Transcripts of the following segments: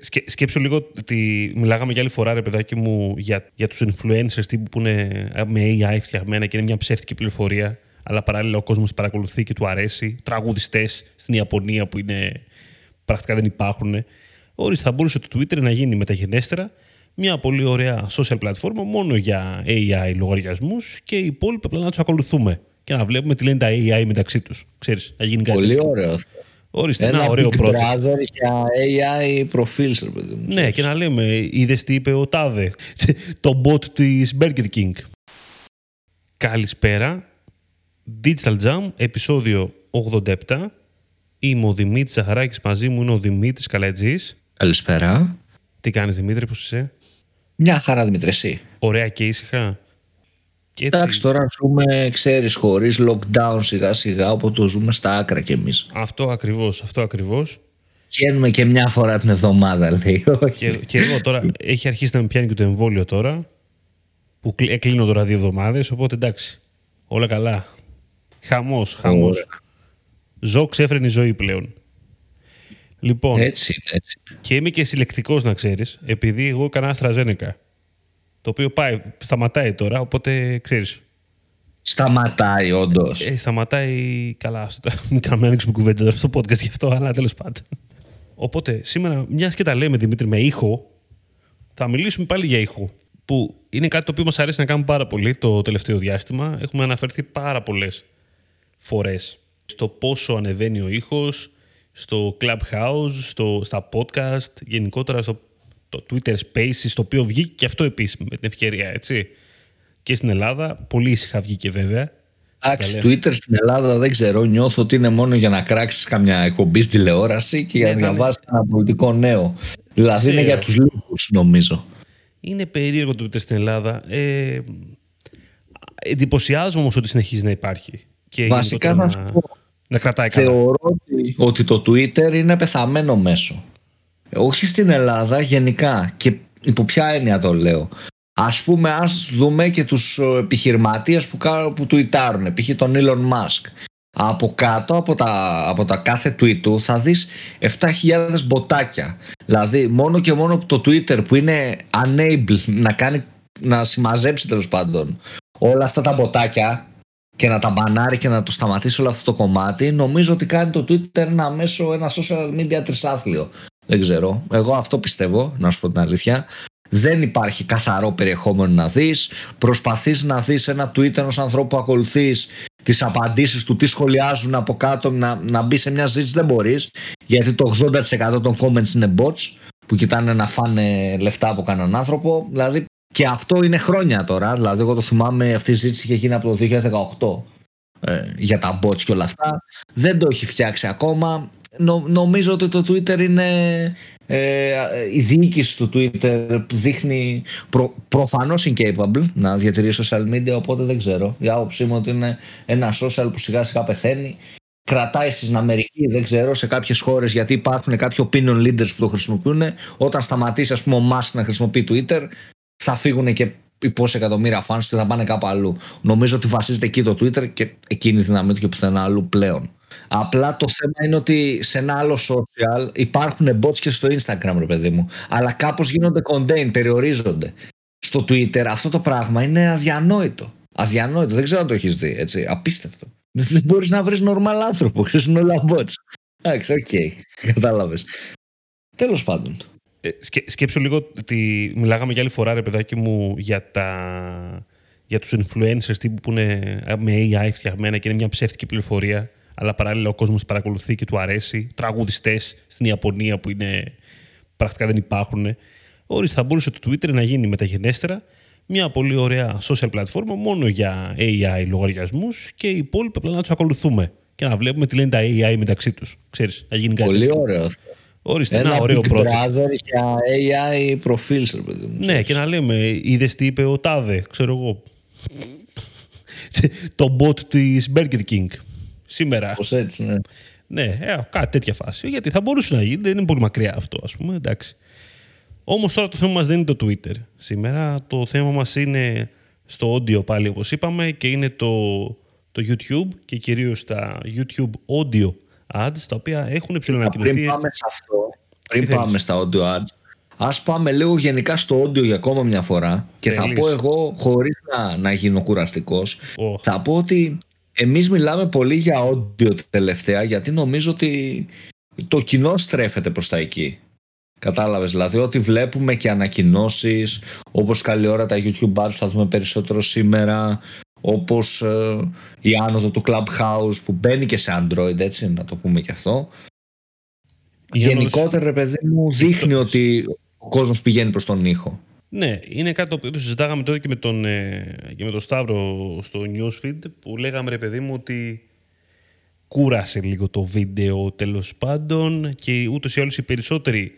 Σκε, σκέψου λίγο ότι μιλάγαμε για άλλη φορά, ρε παιδάκι μου, για, για τους influencers τύπου που είναι με AI φτιαγμένα και είναι μια ψεύτικη πληροφορία. Αλλά παράλληλα ο κόσμος παρακολουθεί και του αρέσει. Τραγουδιστές στην Ιαπωνία που είναι πρακτικά δεν υπάρχουν. Ορίστε, θα μπορούσε το Twitter να γίνει μεταγενέστερα μια πολύ ωραία social πλατφόρμα μόνο για AI λογαριασμούς και οι υπόλοιποι απλά να τους ακολουθούμε και να βλέπουμε τι λένε τα AI μεταξύ τους. Ξέρεις, να γίνει κάτι. Πολύ ωραίο αυτό. Ορίστε, ένα, ένα ωραίο Big Brother για AI προφίλ, ρε παιδί μου. Ναι, και να λέμε, είδες τι είπε ο Τάδε, το bot της Burger King. Καλησπέρα. Digital Jam, επεισόδιο 87. Είμαι ο Δημήτρης Ζαχαράκης, μαζί μου είναι ο Δημήτρης Καλατζής. Καλησπέρα. Τι κάνεις, Δημήτρη, πώς είσαι; Μια χαρά, Δημήτρη, εσύ. Ωραία και ήσυχα; Και έτσι... Εντάξει, τώρα ζούμε, ξέρεις, χωρίς lockdown σιγά σιγά, οπότε το ζούμε στα άκρα κι εμείς. Αυτό ακριβώς, αυτό ακριβώς. Βγαίνουμε και μια φορά την εβδομάδα, λέει. Και, και εγώ τώρα έχει αρχίσει να με πιάνει και το εμβόλιο τώρα. Που κλείνω τώρα δύο εβδομάδες, οπότε εντάξει. Όλα καλά. Χαμός, χαμός. Ζω ξέφρενη ζωή πλέον. Λοιπόν, έτσι, έτσι. Και είμαι και συλλεκτικός να ξέρεις, επειδή εγώ έκανα αστραζένεκα. Το οποίο πάει, σταματάει τώρα, οπότε ξέρεις. Σταματάει, όντως. Ε, σταματάει καλά. Μην κάνουμε ανοίξουμε κουβέντα τώρα στο podcast γι' αυτό, αλλά τέλος πάντων. Οπότε σήμερα, μιας και τα λέμε Δημήτρη με ήχο, θα μιλήσουμε πάλι για ήχο. Που είναι κάτι το οποίο μας αρέσει να κάνουμε πάρα πολύ το τελευταίο διάστημα. Έχουμε αναφερθεί πάρα πολλές φορές στο πόσο ανεβαίνει ο ήχος, στο Clubhouse, στο, στα podcast, γενικότερα στο το Twitter Spaces, το οποίο βγήκε και αυτό επίσης με την ευκαιρία, έτσι. Και στην Ελλάδα, πολύ ήσυχα βγήκε βέβαια. Εντάξει, Twitter στην Ελλάδα δεν ξέρω, νιώθω ότι είναι μόνο για να κράξεις καμιά εκπομπή στη τηλεόραση και για να ναι, διαβάσεις ένα πολιτικό νέο. Δηλαδή είναι για τους λίγους νομίζω. Είναι περίεργο το Twitter στην Ελλάδα. Ε, εντυπωσιάζομαι όμως ότι συνεχίζει να υπάρχει. Και Βασικά να σου πω, να κρατάει Θεωρώ ότι, ότι το Twitter είναι πεθαμένο μέσο. Όχι στην Ελλάδα, γενικά. Και υπό ποια έννοια το λέω. Ας πούμε, ας δούμε και τους ε, επιχειρηματίες που, που τουιτάρουν, π.χ. τον Elon Musk. Από κάτω, από τα, από τα κάθε tweet του, θα δεις 7.000 μποτάκια. Δηλαδή, μόνο και μόνο το Twitter που είναι unable να κάνει να συμμαζέψει τέλος πάντων όλα αυτά τα μποτάκια και να τα μπανάρει και να το σταματήσει όλο αυτό το κομμάτι, νομίζω ότι κάνει το Twitter ένα μέσο, ένα social media τρισάθλιο. Δεν ξέρω. Εγώ αυτό πιστεύω, να σου πω την αλήθεια. Δεν υπάρχει καθαρό περιεχόμενο να δεις. Προσπαθείς να δεις ένα tweet ενός ανθρώπου που ακολουθείς τις απαντήσεις του, τι σχολιάζουν από κάτω, να, να μπει σε μια ζήτηση δεν μπορείς. Γιατί το 80% των comments είναι bots που κοιτάνε να φάνε λεφτά από κανέναν άνθρωπο. Δηλαδή και αυτό είναι χρόνια τώρα. Δηλαδή, εγώ το θυμάμαι, αυτή η συζήτηση είχε γίνει από το 2018 ε, για τα bots και όλα αυτά. Δεν το έχει φτιάξει ακόμα. Νομίζω ότι το Twitter είναι. Ε, η διοίκηση του Twitter δείχνει προ, προφανώς incapable να διατηρεί social media οπότε δεν ξέρω η άποψή μου ότι είναι ένα social που σιγά σιγά πεθαίνει κρατάει στην Αμερική, δεν ξέρω, σε κάποιες χώρες γιατί υπάρχουν κάποιοι opinion leaders που το χρησιμοποιούν. Όταν σταματήσει, ας πούμε, ο Musk να χρησιμοποιεί Twitter, θα φύγουν και οι πόσοι εκατομμύρια φάνου και θα πάνε κάπου αλλού. Νομίζω ότι βασίζεται εκεί το Twitter και εκείνη η δύναμή του και πουθενά αλλού πλέον. Απλά το θέμα είναι ότι σε ένα άλλο social υπάρχουν bots και στο Instagram, ρε παιδί μου. Αλλά κάπως γίνονται contain, περιορίζονται. Στο Twitter αυτό το πράγμα είναι αδιανόητο. Αδιανόητο. Δεν ξέρω αν το έχεις δει. Έτσι. Απίστευτο. Δεν μπορείς να βρεις normal άνθρωπο. Είναι όλα bots. Εντάξει, OK. Okay. Κατάλαβες. Τέλος πάντων. Ε, σκέ, σκέψου λίγο ότι μιλάγαμε για άλλη φορά, ρε παιδάκι μου, για, τα, για τους influencers τύπου που είναι με AI φτιαγμένα και είναι μια ψεύτικη πληροφορία, αλλά παράλληλα ο κόσμος παρακολουθεί και του αρέσει. Τραγουδιστές στην Ιαπωνία που είναι, πρακτικά δεν υπάρχουν. Ορίστε, θα μπορούσε το Twitter να γίνει μεταγενέστερα μια πολύ ωραία social πλατφόρμα μόνο για AI λογαριασμούς και οι υπόλοιποι απλά να τους ακολουθούμε και να βλέπουμε τι λένε τα AI μεταξύ τους. Ξέρεις, να γίνει κάτι. Πολύ ωραίο αυτό. Ορίστε, ένα, ένα ωραίο Big Brother για AI προφίλς, Ναι, και να λέμε, είδες τι είπε ο Τάδε, ξέρω εγώ. το bot της Burger King σήμερα. Πώ έτσι, ναι. Ναι, ε, κάτι τέτοια φάση. Γιατί θα μπορούσε να γίνει, δεν είναι πολύ μακριά αυτό, ας πούμε. Εντάξει. Όμως τώρα το θέμα μας δεν είναι το Twitter. Σήμερα το θέμα μας είναι στο audio πάλι, όπως είπαμε, και είναι το, το YouTube και κυρίως τα YouTube audio ads, τα οποία έχουν ψηλό Πριν πάμε σε αυτό, πριν πάμε στα audio ads, ας πάμε λίγο γενικά στο audio για ακόμα μια φορά και θα πω εγώ χωρίς να, να γίνω κουραστικός θα πω ότι εμείς μιλάμε πολύ για audio τελευταία γιατί νομίζω ότι το κοινό στρέφεται προς τα εκεί. Κατάλαβες, δηλαδή ότι βλέπουμε και ανακοινώσεις όπως καλή ώρα τα YouTube ads θα δούμε περισσότερο σήμερα όπως ε, η άνοδο του Clubhouse που μπαίνει και σε Android έτσι να το πούμε και αυτό. Γενικότερα παιδί μου δείχνει ότι ο κόσμος πηγαίνει προς τον ήχο ναι, είναι κάτι που συζητάγαμε τότε και με τον, ε, και με τον Σταύρο στο newsfeed που λέγαμε ρε παιδί μου ότι κούρασε λίγο το βίντεο τέλος πάντων και ούτως ή άλλως οι περισσότεροι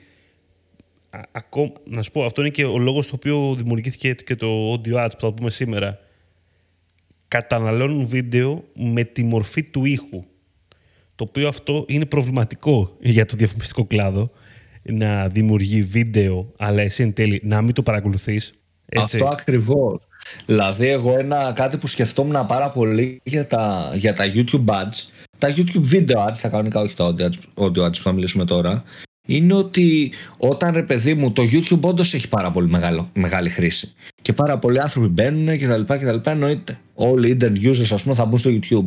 ακόμα, να σου πω, αυτό είναι και ο λόγος το οποίο δημιουργήθηκε και το audio ads που θα πούμε σήμερα. Καταναλώνουν βίντεο με τη μορφή του ήχου το οποίο αυτό είναι προβληματικό για το διαφημιστικό κλάδο να δημιουργεί βίντεο αλλά εσύ εν τέλει να μην το παρακολουθείς αυτό ακριβώς. Δηλαδή εγώ ένα κάτι που σκεφτόμουν πάρα πολύ για τα, για τα YouTube ads τα YouTube video ads, τα κανονικά όχι τα audio ads, audio ads που θα μιλήσουμε τώρα είναι ότι όταν ρε παιδί μου το YouTube όντως έχει πάρα πολύ μεγάλο, μεγάλη χρήση. Και πάρα πολλοί άνθρωποι μπαίνουν και τα λοιπά και τα λοιπά εννοείται. Όλοι οι internet users ας πούμε θα μπουν στο YouTube.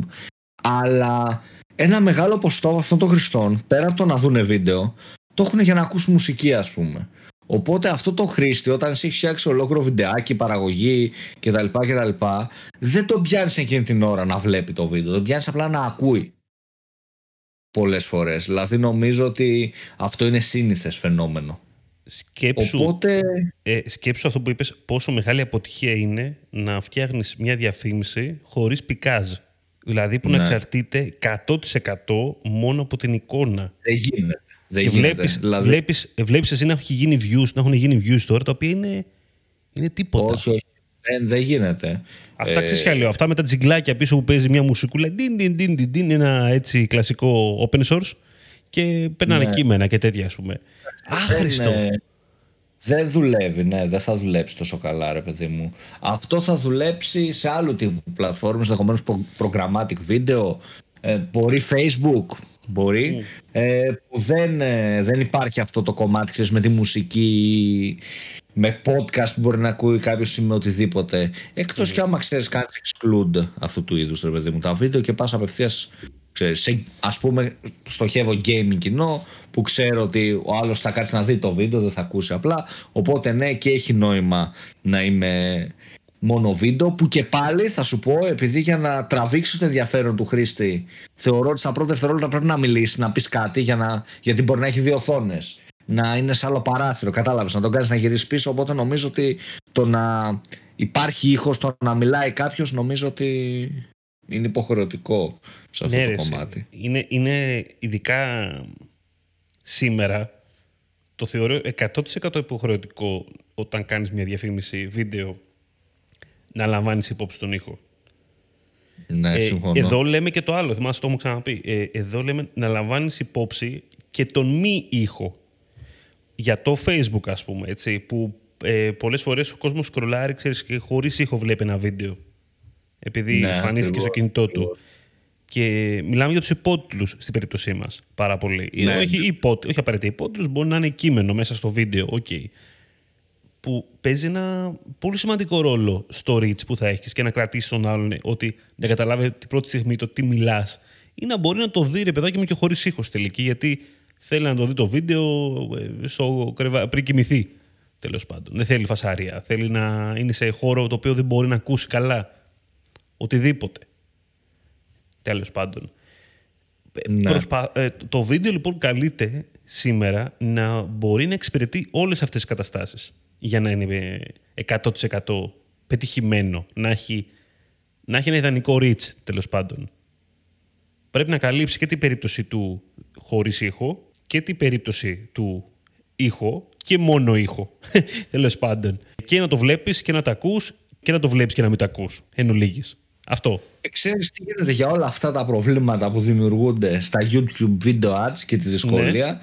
Αλλά ένα μεγάλο ποστό αυτών των χρηστών πέρα από το να δουν βίντεο το έχουν για να ακούσουν μουσική ας πούμε Οπότε αυτό το χρήστη, όταν εσύ έχει φτιάξει ολόκληρο βιντεάκι, παραγωγή κτλ. κτλ δεν το πιάνεις εκείνη την ώρα να βλέπει το βίντεο. Το πιάνεις απλά να ακούει πολλές φορές. Δηλαδή νομίζω ότι αυτό είναι σύνηθες φαινόμενο. Σκέψου, Οπότε... ε, σκέψου αυτό που είπες πόσο μεγάλη αποτυχία είναι να φτιάχνεις μια διαφήμιση χωρίς πικάζ. Δηλαδή που να ναι. εξαρτείται 100% μόνο από την εικόνα. Δεν γίνεται. Δεν και γίνεται. Βλέπεις, δηλαδή... βλέπεις, βλέπεις εσύ να, έχει γίνει views, να έχουν γίνει views τώρα, τα οποία είναι, είναι τίποτα. Όχι, όχι. Δεν, δεν γίνεται. Αυτά ξέρεις ποια λέω. Αυτά με τα τζιγκλάκια πίσω που παίζει μια μουσικούλα. Ντιν, ντιν, ντιν, ντιν, ντιν, ένα έτσι κλασικό open source και περνάνε ναι. κείμενα και τέτοια, ας πούμε. Άχρηστο. Δεν δουλεύει, ναι, δεν θα δουλέψει τόσο καλά, ρε παιδί μου. Αυτό θα δουλέψει σε άλλου τύπου πλατφόρμες, ενδεχομένως programmatic video, ε, μπορεί Facebook, μπορεί, mm. ε, που δεν, ε, δεν υπάρχει αυτό το κομμάτι, ξέρεις, με τη μουσική με podcast που μπορεί να ακούει κάποιος ή με οτιδήποτε. Εκτός mm. κι άμα ξέρεις κάνεις exclude αυτού του είδους ρε παιδί μου τα βίντεο και πας απευθείας. Α πούμε, στοχεύω gaming κοινό που ξέρω ότι ο άλλος θα κάτσει να δει το βίντεο, δεν θα ακούσει απλά. Οπότε ναι, και έχει νόημα να είμαι μόνο βίντεο που και πάλι θα σου πω επειδή για να τραβήξει το ενδιαφέρον του χρήστη θεωρώ ότι στα πρώτα δευτερόλεπτα πρέπει να μιλήσεις, να πεις κάτι για να, γιατί μπορεί να έχει δύο οθόνες να είναι σε άλλο παράθυρο. Κατάλαβες, να τον κάνεις να γυρίσεις πίσω. Οπότε νομίζω ότι το να υπάρχει ήχος, το να μιλάει κάποιος, νομίζω ότι είναι υποχρεωτικό σε αυτό ναι, το κομμάτι. Είναι, είναι ειδικά σήμερα το θεωρώ 100% υποχρεωτικό όταν κάνεις μια διαφήμιση βίντεο να λαμβάνεις υπόψη τον ήχο. Ναι, ε, Εδώ λέμε και το άλλο, θυμάσαι το έχω ξαναπεί. Ε, εδώ λέμε να λαμβάνεις υπόψη και τον μη ήχο για το Facebook, ας πούμε, έτσι, που ε, πολλές φορές ο κόσμος σκρολάρει, ξέρεις, και χωρίς ήχο βλέπει ένα βίντεο. Επειδή ναι, εμφανίστηκε στο κινητό του. Και μιλάμε για τους υπότιτλους στην περίπτωσή μας πάρα πολύ. Ναι, όχι, ναι. υπό, όχι απαραίτητα υπότιτλους, μπορεί να είναι κείμενο μέσα στο βίντεο, okay. Που παίζει ένα πολύ σημαντικό ρόλο στο reach που θα έχεις και να κρατήσεις τον άλλον ότι να καταλάβει την πρώτη στιγμή το τι μιλάς ή να μπορεί να το δει ρε παιδάκι μου και χωρίς ήχος τελική γιατί θέλει να το δει το βίντεο ε, στο κρεβα... πριν κοιμηθεί. Τέλος πάντων. Δεν θέλει φασάρια. Θέλει να είναι σε χώρο το οποίο δεν μπορεί να ακούσει καλά. Οτιδήποτε. Τέλος πάντων. Ε, ναι. Προσπα... Ε, το βίντεο λοιπόν καλείται σήμερα να μπορεί να εξυπηρετεί όλες αυτές τις καταστάσεις για να είναι 100% πετυχημένο, να έχει, να έχει ένα ιδανικό reach τέλος πάντων. Πρέπει να καλύψει και την περίπτωση του χωρίς ήχο και την περίπτωση του ήχο και μόνο ήχο. Τέλος πάντων. Και να το βλέπεις και να τα ακούς και να το βλέπεις και να μην τα ακούς. Εν ολίγης. Αυτό. Ε, ξέρεις τι γίνεται για όλα αυτά τα προβλήματα που δημιουργούνται στα YouTube video ads και τη δυσκολία. Ναι.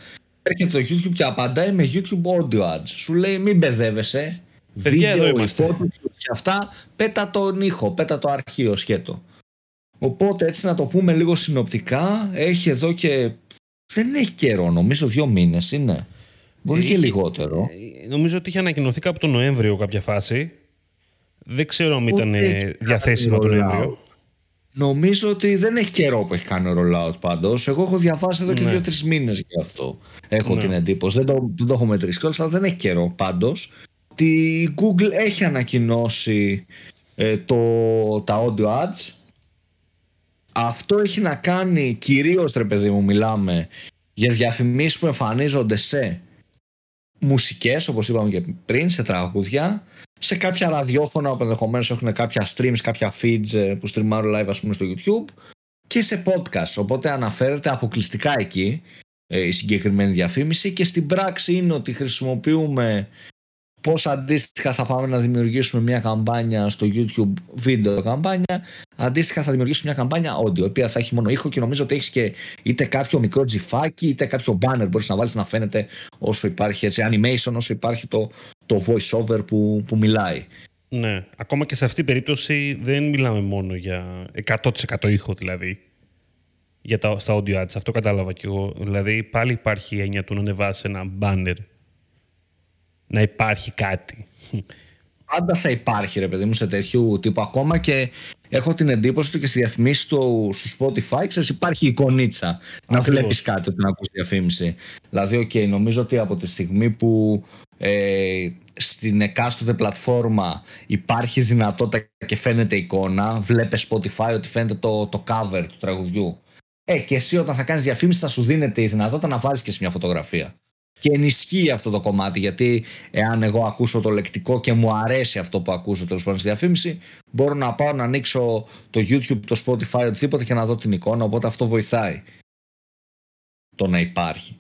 Έρχεται το YouTube και απαντάει με YouTube audio ads. Σου λέει μην μπεδεύεσαι. Παιδιά, βίντεο, εδώ είμαστε. και αυτά, πέτα τον ήχο, πέτα το αρχείο σκέτο. Οπότε έτσι να το πούμε λίγο συνοπτικά, έχει εδώ και δεν έχει καιρό, νομίζω δύο μήνες είναι. Μπορεί και Είχε- λιγότερο. Ε, Νομίζω ότι είχε ανακοινωθεί κάπου τον Νοέμβριο κάποια φάση. Δεν ξέρω αν ήταν Ούτε ε, έχει κάνει διαθέσιμο τον rollout. Νοέμβριο. Νομίζω ότι δεν έχει καιρό που έχει κάνει rollout πάντως. Εγώ έχω διαβάσει εδώ και Ναι. δύο-τρεις μήνες γι' αυτό. Έχω Ναι. την εντύπωση. Δεν το, δεν το έχω μετρήσει κιόλας, αλλά δεν έχει καιρό πάντως. Ότι η Google έχει ανακοινώσει ε, το, τα audio ads. Αυτό έχει να κάνει κυρίως ρε παιδί μου μιλάμε για διαφημίσεις που εμφανίζονται σε μουσικές όπως είπαμε και πριν, σε τραγούδια σε κάποια ραδιόφωνα που ενδεχομένως έχουν κάποια streams, κάποια feeds ε, που streamάρουν live ας πούμε στο YouTube και σε podcast. Οπότε αναφέρεται αποκλειστικά εκεί ε, η συγκεκριμένη διαφήμιση και στην πράξη είναι ότι χρησιμοποιούμε πώς αντίστοιχα θα πάμε να δημιουργήσουμε μια καμπάνια στο YouTube βίντεο καμπάνια αντίστοιχα θα δημιουργήσουμε μια καμπάνια audio η οποία θα έχει μόνο ήχο και νομίζω ότι έχεις και είτε κάποιο μικρό τζιφάκι είτε κάποιο banner μπορείς να βάλεις να φαίνεται όσο υπάρχει έτσι animation όσο υπάρχει το, το voice over που, που μιλάει Ναι. Ακόμα και σε αυτή την περίπτωση δεν μιλάμε μόνο για 100% ήχο δηλαδή. Για τα, στα audio ads. Αυτό κατάλαβα κι εγώ. Δηλαδή πάλι υπάρχει η έννοια του να ανεβάσει ένα banner. Να υπάρχει κάτι. πάντα θα υπάρχει ρε παιδί μου σε τέτοιου τύπου ακόμα και έχω την εντύπωση ότι και στη διαφημίση του στο Spotify ξέρεις υπάρχει εικονίτσα να Ακριβώς. βλέπεις κάτι όταν ακούς διαφήμιση δηλαδή οκ νομίζω ότι από τη στιγμή που ε, στην εκάστοτε πλατφόρμα υπάρχει δυνατότητα και φαίνεται εικόνα βλέπεις Spotify ότι φαίνεται το, το cover του τραγουδιού ε, και εσύ όταν θα κάνεις διαφήμιση θα σου δίνεται η δυνατότητα να βάλεις και σε μια φωτογραφία και ενισχύει αυτό το κομμάτι γιατί εάν εγώ ακούσω το λεκτικό και μου αρέσει αυτό που ακούσω τέλος πάντων στη διαφήμιση, μπορώ να πάω να ανοίξω το YouTube, το Spotify, οτιδήποτε και να δω την εικόνα. Οπότε αυτό βοηθάει το να υπάρχει.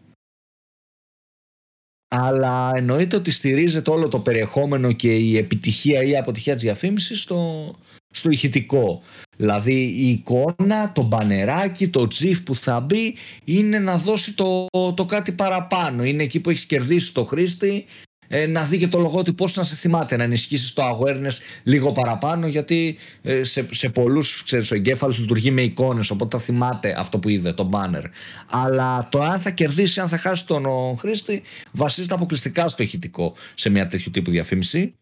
Αλλά εννοείται ότι στηρίζεται όλο το περιεχόμενο και η επιτυχία ή η αποτυχία της διαφήμισης στο, στο ηχητικό. Δηλαδή η εικόνα, το μπανεράκι, το GIF που θα μπει είναι να δώσει το, το κάτι παραπάνω. Είναι εκεί που έχεις κερδίσει το χρήστη ε, να δει και το λογότυπο σου να σε θυμάται, να ενισχύσεις το awareness λίγο παραπάνω γιατί ε, σε, σε πολλούς ξέρεις ο εγκέφαλος λειτουργεί με εικόνες οπότε θα θυμάται αυτό που είδε, το banner. Αλλά το αν θα κερδίσει, αν θα χάσει τον ο χρήστη βασίζεται αποκλειστικά στο ηχητικό σε μια τέτοιου τύπου διαφήμιση.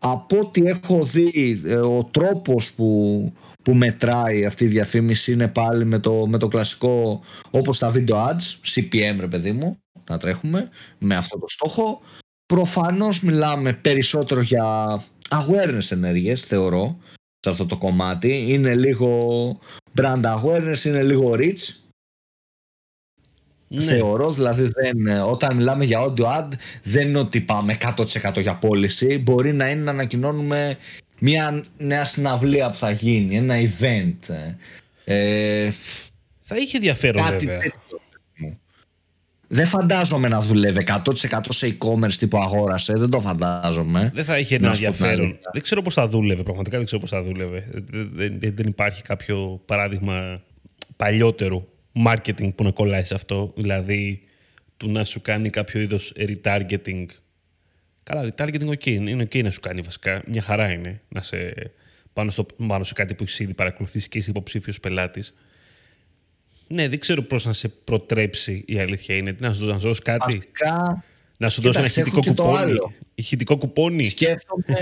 Από ό,τι έχω δει, ε, ο τρόπος που, που μετράει αυτή η διαφήμιση είναι πάλι με το, με το κλασικό όπως τα video ads, CPM ρε παιδί μου, να τρέχουμε με αυτό το στόχο. Προφανώς μιλάμε περισσότερο για awareness ενέργειες, θεωρώ, σε αυτό το κομμάτι. Είναι λίγο brand awareness, είναι λίγο rich, Ναι. Θεωρώ, δηλαδή δεν, όταν μιλάμε για audio ad δεν είναι ότι πάμε 100% για πώληση. Μπορεί να είναι να ανακοινώνουμε μια νέα συναυλία που θα γίνει, ένα event. Ε, Θα είχε ενδιαφέρον κάτι βέβαια. τέτοιο. Δεν φαντάζομαι να δουλεύει 100% σε e-commerce τύπου αγόρασε, δεν το φαντάζομαι. Δεν θα είχε Να ένα σου πω την ενδιαφέρον. αλήθεια. Δεν ξέρω πώς θα δούλευε. Πραγματικά δεν ξέρω πώς θα δούλευε. Δεν, δεν- δεν υπάρχει κάποιο παράδειγμα παλιότερο marketing που να κολλάει σε αυτό. Δηλαδή του να σου κάνει κάποιο είδος retargeting. Καλά, retargeting ok, είναι ok να σου κάνει βασικά. Μια χαρά είναι να σε πάνω, στο, πάνω σε κάτι που έχεις ήδη παρακολουθήσει και είσαι υποψήφιος πελάτης. Ναι, δεν ξέρω πώς να σε προτρέψει η αλήθεια είναι. Τι Να σου, να σου δώσει κάτι, Βασικά να σου δώσει ένα κοίταξε, έχω ηχητικό και το κουπόνι. άλλο. Ηχητικό κουπόνι. σκέφτομαι,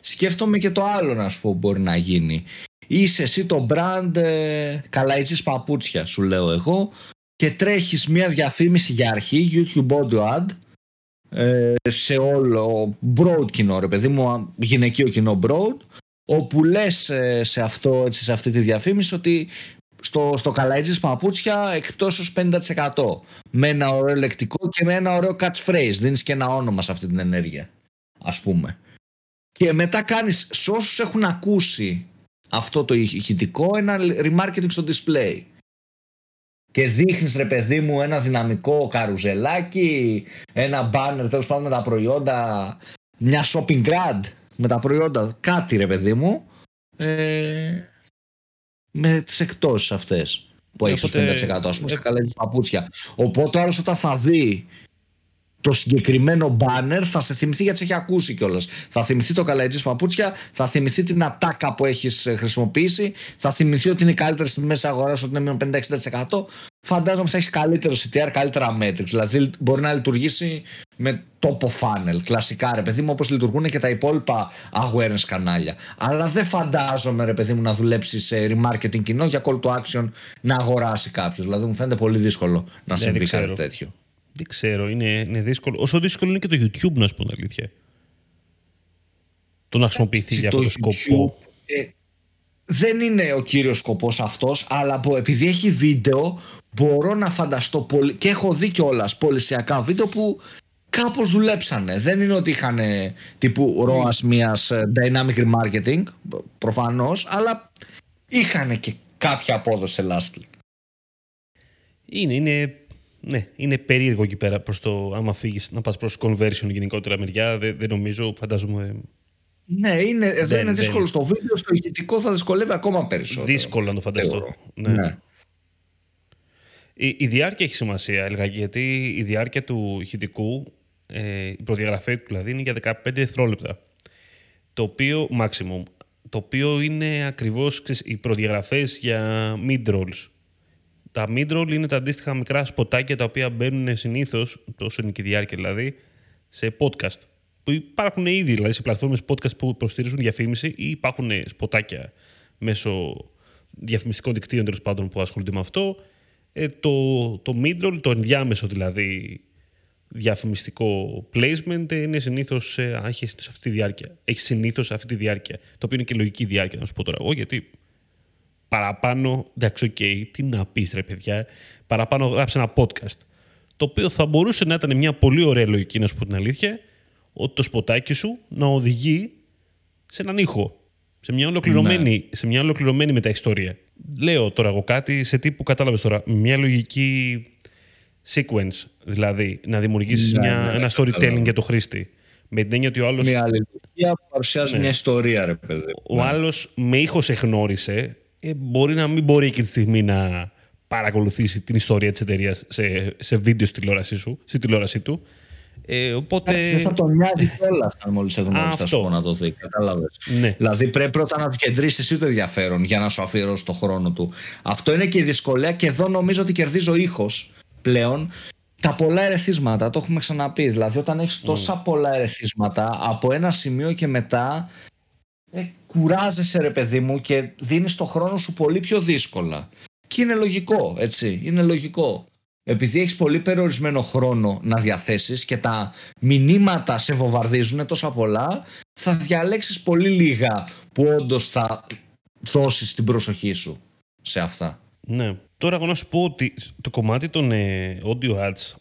σκέφτομαι και το άλλο να σου πω που μπορεί να γίνει. Είσαι εσύ το brand ε, καλαϊτσής παπούτσια σου λέω εγώ και τρέχεις μια διαφήμιση για αρχή YouTube audio ad ε, σε όλο broad κοινό ρε παιδί μου γυναικείο κοινό broad όπου λες ε, σε, αυτό, έτσι, σε αυτή τη διαφήμιση ότι στο, στο καλαϊτσής παπούτσια εκπτώσεως 50% με ένα ωραίο λεκτικό και με ένα ωραίο catchphrase. Δίνεις και ένα όνομα σε αυτή την ενέργεια ας πούμε. Και μετά κάνεις σε όσους έχουν ακούσει αυτό το ηχητικό ένα remarketing στο display. Και δείχνεις ρε παιδί μου ένα δυναμικό καρουζελάκι ένα banner τέλος πάντων με τα προϊόντα μια shopping ad με τα προϊόντα. Κάτι ρε παιδί μου. Ε, με τις εκπτώσεις αυτές που Ναι, έχει οπότε- ως 50% ας πούμε ε, στα καλά της παπούτσια. Οπότε ο άλλος όταν θα δει το συγκεκριμένο banner θα σε θυμηθεί γιατί σε έχει ακούσει κιόλας. Θα θυμηθεί το καλαϊτζή παπούτσια, θα θυμηθεί την ατάκα που έχεις χρησιμοποιήσει, θα θυμηθεί ότι είναι καλύτερη στη μέση αγοράς, ότι είναι 50-60%. Φαντάζομαι θα έχεις καλύτερο CTR, καλύτερα metrics. Δηλαδή μπορεί να λειτουργήσει με τόπο funnel. Κλασικά ρε παιδί μου, όπως λειτουργούν και τα υπόλοιπα awareness κανάλια. Αλλά δεν φαντάζομαι ρε παιδί μου να δουλέψεις σε remarketing κοινό για call to action να αγοράσει κάποιος. Δηλαδή μου φαίνεται πολύ δύσκολο να ναι, συμβεί κάτι τέτοιο. Δεν ξέρω, είναι, είναι δύσκολο. Όσο δύσκολο είναι και το YouTube, να σου πω την αλήθεια. Το να χρησιμοποιηθεί για αυτό το σκοπό. Ε, δεν είναι ο κύριος σκοπός αυτός, αλλά επειδή έχει βίντεο μπορώ να φανταστώ πολύ, και έχω δει κιόλας πολυσιακά βίντεο που κάπως δουλέψανε. Δεν είναι ότι είχαν τύπου ροάς μιας ε, dynamic remarketing, προφανώς, αλλά είχαν και κάποια απόδοση σε last Είναι, είναι ναι, είναι περίεργο εκεί πέρα προς το άμα φύγεις να πας προς conversion γενικότερα μεριά. Δεν, δεν νομίζω, φαντάζομαι. Ναι, είναι, δεν, δεν είναι δύσκολο στο βίντεο. Στο ηχητικό θα δυσκολεύει ακόμα περισσότερο. Δύσκολο να το φανταστώ. Ναι. ναι. Η, η, διάρκεια έχει σημασία, έλεγα, γιατί η διάρκεια του ηχητικού, ε, η προδιαγραφή του δηλαδή, είναι για 15 δευτερόλεπτα. Το οποίο, maximum, το οποίο είναι ακριβώς οι προδιαγραφές για mid-rolls. Τα mid-roll είναι τα αντίστοιχα μικρά σποτάκια τα οποία μπαίνουν συνήθως, τόσο είναι και η διάρκεια δηλαδή, σε podcast. Που υπάρχουν ήδη δηλαδή σε πλατφόρμες podcast που προστηρίζουν διαφήμιση ή υπάρχουν σποτάκια μέσω διαφημιστικών δικτύων τέλος πάντων που ασχολούνται με αυτό. Ε, το, το mid-roll, το ενδιάμεσο δηλαδή διαφημιστικό placement είναι συνήθως ε, έχεις αυτή τη διάρκεια. Έχεις συνήθως αυτή τη διάρκεια. Το οποίο είναι και λογική διάρκεια, να σου πω τώρα εγώ, γιατί παραπάνω, εντάξει, OK, okay, τι να πεις, ρε παιδιά, παραπάνω γράψε ένα podcast. Το οποίο θα μπορούσε να ήταν μια πολύ ωραία λογική, να σου πω την αλήθεια, ότι το σποτάκι σου να οδηγεί σε έναν ήχο. Σε μια ολοκληρωμένη, ναι. σε μια ολοκληρωμένη μεταιστορία. Λέω τώρα εγώ κάτι σε τι που κατάλαβες τώρα. Μια λογική sequence, δηλαδή να δημιουργήσεις ναι, ναι, ένα storytelling για το χρήστη. Με την έννοια ότι ο άλλο. Μια άλλη λογική που παρουσιάζει ναι. μια ιστορία, ρε παιδί. Ο ναι. άλλος με ήχος σε γνώρισε, ε, μπορεί να μην μπορεί εκείνη τη στιγμή να παρακολουθήσει την ιστορία της εταιρείας σε, σε βίντεο στη τηλεόρασή, σου, στη τηλεόρασή του. Ε, οπότε... δεν θα τον νοιάζει κιόλας αν μόλις σε γνώρισε να το δει. Κατάλαβες. Ναι. Δηλαδή πρέπει πρώτα να του κεντρήσει εσύ το ενδιαφέρον για να σου αφιερώσει το χρόνο του. Αυτό είναι και η δυσκολία και εδώ νομίζω ότι κερδίζει ο ήχος πλέον. Τα πολλά ερεθίσματα, το έχουμε ξαναπεί. Δηλαδή, όταν έχεις τόσα πολλά ερεθίσματα, από ένα σημείο και μετά ε, κουράζεσαι ρε παιδί μου και δίνεις το χρόνο σου πολύ πιο δύσκολα. Και είναι λογικό, έτσι, είναι λογικό. Επειδή έχεις πολύ περιορισμένο χρόνο να διαθέσεις και τα μηνύματα σε βομβαρδίζουν τόσα πολλά, θα διαλέξεις πολύ λίγα που όντως θα δώσεις την προσοχή σου σε αυτά. Ναι. Τώρα εγώ να σου πω ότι το κομμάτι των ε, audio ads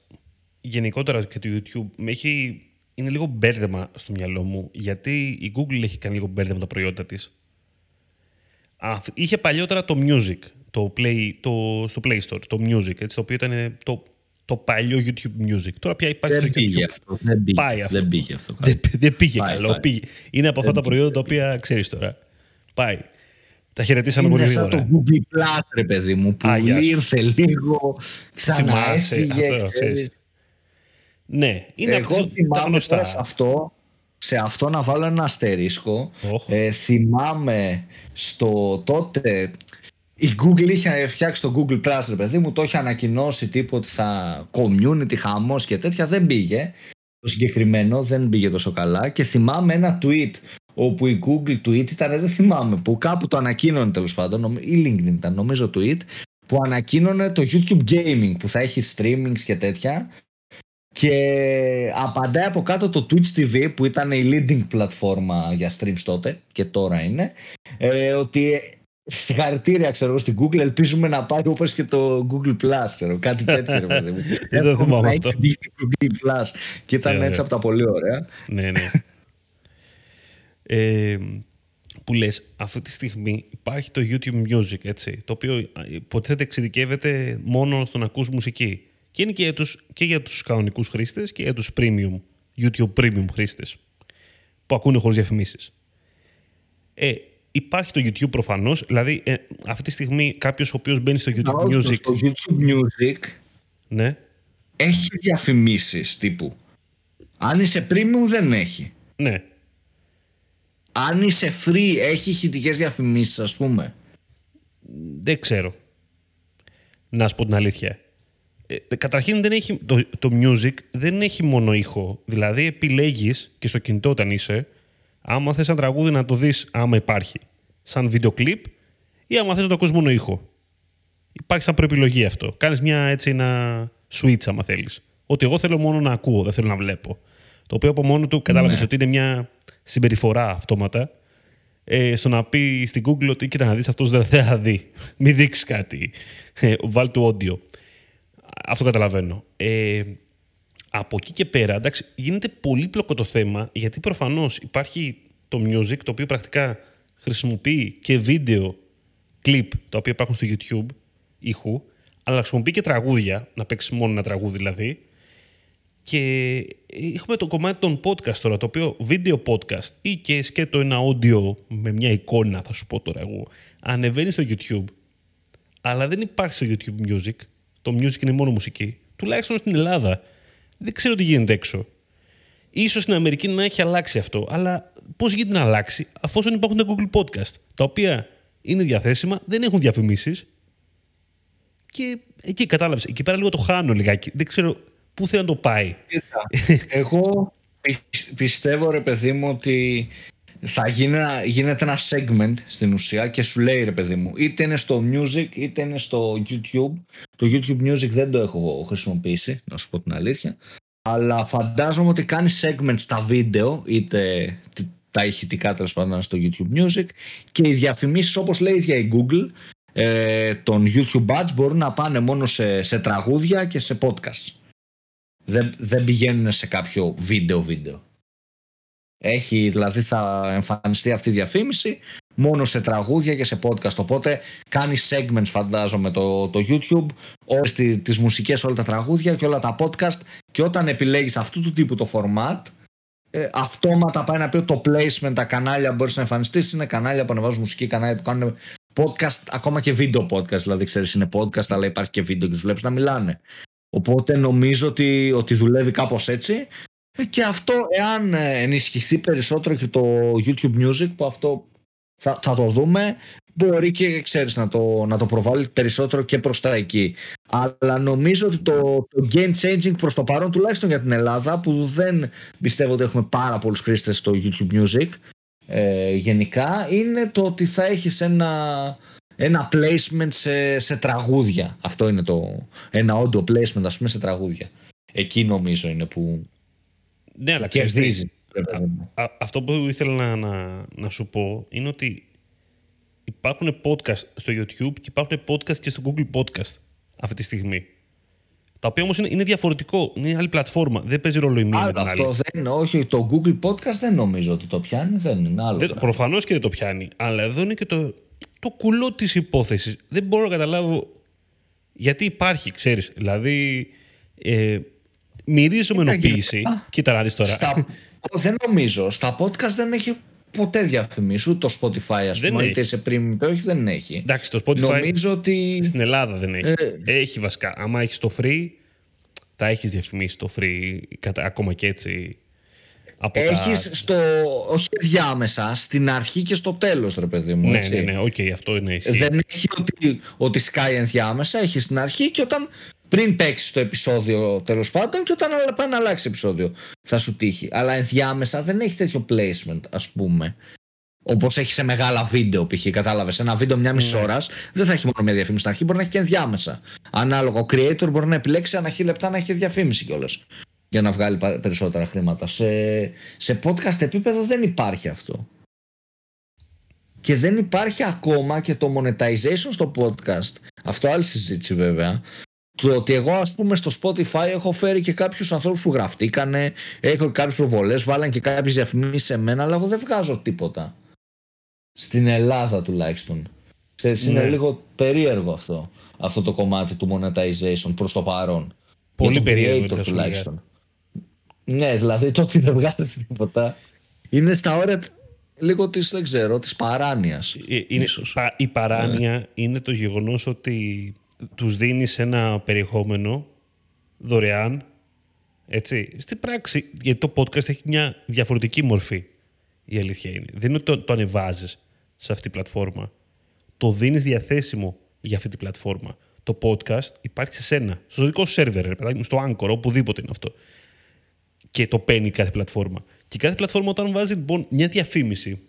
γενικότερα και του YouTube με έχει είναι λίγο μπέρδεμα στο μυαλό μου, γιατί η Google έχει κάνει λίγο μπέρδεμα τα προϊόντα της. είχε παλιότερα το Music, το play, το, στο Play Store, το Music, έτσι, το οποίο ήταν το, το παλιό YouTube Music. Τώρα πια υπάρχει δεν το πήγε YouTube. Αυτό, δεν πήγε, πάει αυτό. Δεν πήγε αυτό. Δεν, δεν πήγε πάει, καλό. Πάει. Πήγε. Είναι από αυτά τα προϊόντα τα οποία ξέρεις τώρα. Πάει. Τα χαιρετήσαμε πολύ γρήγορα. Είναι σαν το Google Plus, ρε παιδί μου, που Α, ήρθε λίγο, ξανά έφυγε, ναι, είναι Εγώ θυμάμαι σε αυτό, σε αυτό να βάλω ένα αστερίσκο. Ε, θυμάμαι στο τότε η Google είχε φτιάξει το Google Plus, ρε παιδί μου, το είχε ανακοινώσει τύπου ότι θα community, χαμός και τέτοια, δεν πήγε. Το συγκεκριμένο δεν πήγε τόσο καλά και θυμάμαι ένα tweet όπου η Google tweet ήταν, δεν θυμάμαι, που κάπου το ανακοίνωνε τέλος πάντων, ή LinkedIn ήταν, νομίζω tweet, που ανακοίνωνε το YouTube Gaming που θα έχει streamings και τέτοια και απαντάει από κάτω το Twitch TV που ήταν η leading πλατφόρμα για streams τότε και τώρα είναι ε, ότι συγχαρητήρια ξέρω στην Google ελπίζουμε να πάει όπως και το Google Plus ξέρω, κάτι τέτοιο δεν το θυμάμαι αυτό. Google Plus και ήταν ναι, έτσι ναι. από τα πολύ ωραία. Ναι ναι. Ε, που λες αυτή τη στιγμή υπάρχει το YouTube Music έτσι, το οποίο υποτίθεται εξειδικεύεται μόνο στο να ακούς μουσική και είναι και για τους, και για τους κανονικούς χρήστες και για τους premium, YouTube premium χρήστες που ακούνε χωρίς διαφημίσεις. Ε, υπάρχει το YouTube προφανώς, δηλαδή ε, αυτή τη στιγμή κάποιος ο οποίος μπαίνει στο YouTube Music... Στο YouTube Music ναι. έχει διαφημίσεις τύπου Αν είσαι premium δεν έχει. Ναι. Αν είσαι free έχει ηχητικές διαφημίσεις ας πούμε. Δεν ξέρω. Να σου πω την αλήθεια. Ε, καταρχήν δεν έχει, το, το music δεν έχει μόνο ήχο. Δηλαδή επιλέγεις και στο κινητό όταν είσαι, άμα θες ένα τραγούδι να το δεις άμα υπάρχει. Σαν βίντεο κλιπ ή άμα θες να το ακούσεις μόνο ήχο. Υπάρχει σαν προεπιλογή αυτό. Κάνεις μια έτσι ένα switch άμα θέλεις. Ότι εγώ θέλω μόνο να ακούω, δεν θέλω να βλέπω. Το οποίο από μόνο του κατάλαβες Ναι. ότι είναι μια συμπεριφορά αυτόματα ε, στο να πει στην Google ότι κοίτα να δεις αυτός δεν θα δει. Μην δείξεις κάτι. Ε, βάλ του audio. Αυτό καταλαβαίνω. Ε, από εκεί και πέρα, εντάξει, γίνεται πολύπλοκο το θέμα, γιατί προφανώς υπάρχει το music, το οποίο πρακτικά χρησιμοποιεί και βίντεο κλιπ, τα οποία υπάρχουν στο YouTube, ήχου, αλλά χρησιμοποιεί και τραγούδια, να παίξει μόνο ένα τραγούδι δηλαδή. Και έχουμε το κομμάτι των podcast τώρα, το οποίο βίντεο podcast ή και σκέτο ένα audio με μια εικόνα, θα σου πω τώρα εγώ, ανεβαίνει στο YouTube, αλλά δεν υπάρχει στο YouTube music. Το music είναι μόνο μουσική. Τουλάχιστον στην Ελλάδα. Δεν ξέρω τι γίνεται έξω. Ίσως στην Αμερική να έχει αλλάξει αυτό, αλλά πώς γίνεται να αλλάξει αφού υπάρχουν τα Google Podcast, τα οποία είναι διαθέσιμα, δεν έχουν διαφημίσεις και εκεί κατάλαβες, εκεί πέρα λίγο το χάνω λιγάκι. Δεν ξέρω πού θέλει να το πάει. Εγώ πι- πιστεύω ρε παιδί μου ότι θα γίνει, ένα- γίνεται ένα segment στην ουσία και σου λέει ρε παιδί μου είτε είναι στο music είτε είναι στο YouTube. Το YouTube music δεν το έχω χρησιμοποιήσει να σου πω την αλήθεια. Αλλά φαντάζομαι ότι κάνει segment στα βίντεο είτε τ- τα ηχητικά τέλος πάντων στο YouTube music. Και οι διαφημίσεις όπως λέει η ίδια η Google ε, των YouTube ads μπορούν να πάνε μόνο σε, σε τραγούδια και σε podcast. Δεν, δεν πηγαίνουν σε κάποιο βίντεο βίντεο. Έχει, δηλαδή θα εμφανιστεί αυτή η διαφήμιση μόνο σε τραγούδια και σε podcast. Οπότε κάνει segments φαντάζομαι το, το YouTube, όλες τις, τις μουσικές, όλα τα τραγούδια και όλα τα podcast και όταν επιλέγεις αυτού του τύπου το format ε, αυτόματα πάει να πει το placement, τα κανάλια που μπορείς να εμφανιστείς είναι κανάλια που ανεβάζουν μουσική, κανάλια που κάνουν podcast, ακόμα και βίντεο podcast, δηλαδή ξέρεις είναι podcast αλλά υπάρχει και βίντεο και τους βλέπεις να μιλάνε. Οπότε νομίζω ότι, ότι δουλεύει κάπως έτσι Ε, και αυτό εάν ε, ενισχυθεί περισσότερο και το YouTube Music που αυτό θα, θα το δούμε μπορεί και ξέρεις να το, να το προβάλλει περισσότερο και προς τα εκεί. Αλλά νομίζω ότι το, το game changing προς το παρόν τουλάχιστον για την Ελλάδα που δεν πιστεύω ότι έχουμε πάρα πολλούς χρήστες στο YouTube Music ε, γενικά είναι το ότι θα έχεις ένα, ένα placement σε, σε τραγούδια. Αυτό είναι το ένα audio placement ας πούμε σε τραγούδια. Εκεί νομίζω είναι που Ναι, αλλά ξέρεις τι, κερδίζει. ρε παιδί μου. α- αυτό που ήθελα να, να, να σου πω είναι ότι υπάρχουν podcast στο YouTube και υπάρχουν podcast και στο Google Podcast αυτή τη στιγμή. Τα οποία όμως είναι, είναι διαφορετικό, είναι άλλη πλατφόρμα. Δεν παίζει ρόλο η μία με Άλλο την άλλη. αυτό δεν όχι, το Google Podcast δεν νομίζω ότι το πιάνει, δεν είναι άλλο. Δεν, πράγμα. προφανώς και δεν το πιάνει. Αλλά εδώ είναι και το, το κουλό της υπόθεσης. Δεν μπορώ να καταλάβω γιατί υπάρχει, ξέρεις. Δηλαδή, ε, μυρίζει ομενοποίηση. γενικά, Κοίτα να δεις τώρα. Στα, δεν νομίζω. Στα podcast δεν έχει ποτέ διαφημίσεις. Ούτε το Spotify, ας Δεν πούμε, έχει. είτε σε premium είτε όχι, δεν έχει. Εντάξει, το Spotify Νομίζω ότι. στην Ελλάδα δεν έχει. Ε. Έχει βασικά. Άμα έχεις το free, θα έχεις διαφημίσεις το free κατα- ακόμα και έτσι. Από Έχεις τα... στο. Όχι διάμεσα, στην αρχή και στο τέλος, ρε παιδί μου. Ναι, έτσι. ναι, ναι, οκ, αυτό είναι ισχύει. Δεν έχει ότι, ότι σκάει ενδιάμεσα, έχεις στην αρχή και όταν πριν παίξει το επεισόδιο τέλος πάντων και όταν άλλα- πάει να αλλάξει επεισόδιο θα σου τύχει. Αλλά ενδιάμεσα δεν έχει τέτοιο placement, ας πούμε. Όπως έχει σε μεγάλα βίντεο, π.χ. Κατάλαβες. Ένα βίντεο μια μισή Ναι. ώρας δεν θα έχει μόνο μια διαφήμιση στην αρχή, μπορεί να έχει και ενδιάμεσα. Ανάλογα, ο creator μπορεί να επιλέξει ανά χίλια λεπτά να έχει και διαφήμιση κιόλας. Για να βγάλει πα- περισσότερα χρήματα. Σε, σε podcast επίπεδο δεν υπάρχει αυτό. Και δεν υπάρχει ακόμα και το monetization στο podcast. Αυτό άλλη συζήτηση βέβαια. Το ότι εγώ ας πούμε στο Spotify έχω φέρει και κάποιους ανθρώπους που γραφτήκανε, έχω και κάποιες προβολές, βάλαν και κάποιες διαφημίσεις σε μένα, αλλά εγώ δεν βγάζω τίποτα. Στην Ελλάδα τουλάχιστον. Ξέρεις, είναι Ναι. λίγο περίεργο αυτό, αυτό το κομμάτι του monetization προς το παρόν. Πολύ Για τον περίεργο, creator θα σου τουλάχιστον. Ναι, δηλαδή το ότι δεν βγάζεις τίποτα. Είναι στα όρια λίγο της, δεν ξέρω, της παράνοιας. Ε, Είναι, ίσως. πα- η παράνοια είναι το γεγονός ότι τους δίνεις ένα περιεχόμενο δωρεάν Έτσι. Στην πράξη, γιατί το podcast έχει μια διαφορετική μορφή. Η αλήθεια είναι. Δεν είναι ότι το, το ανεβάζεις σε αυτή την πλατφόρμα. Το δίνεις διαθέσιμο για αυτή την πλατφόρμα. Το podcast υπάρχει σε σένα, στο δικό σου σερβερ, στο Anchor, οπουδήποτε είναι αυτό. Και το παίρνει κάθε πλατφόρμα. Και κάθε πλατφόρμα όταν βάζει λοιπόν μια διαφήμιση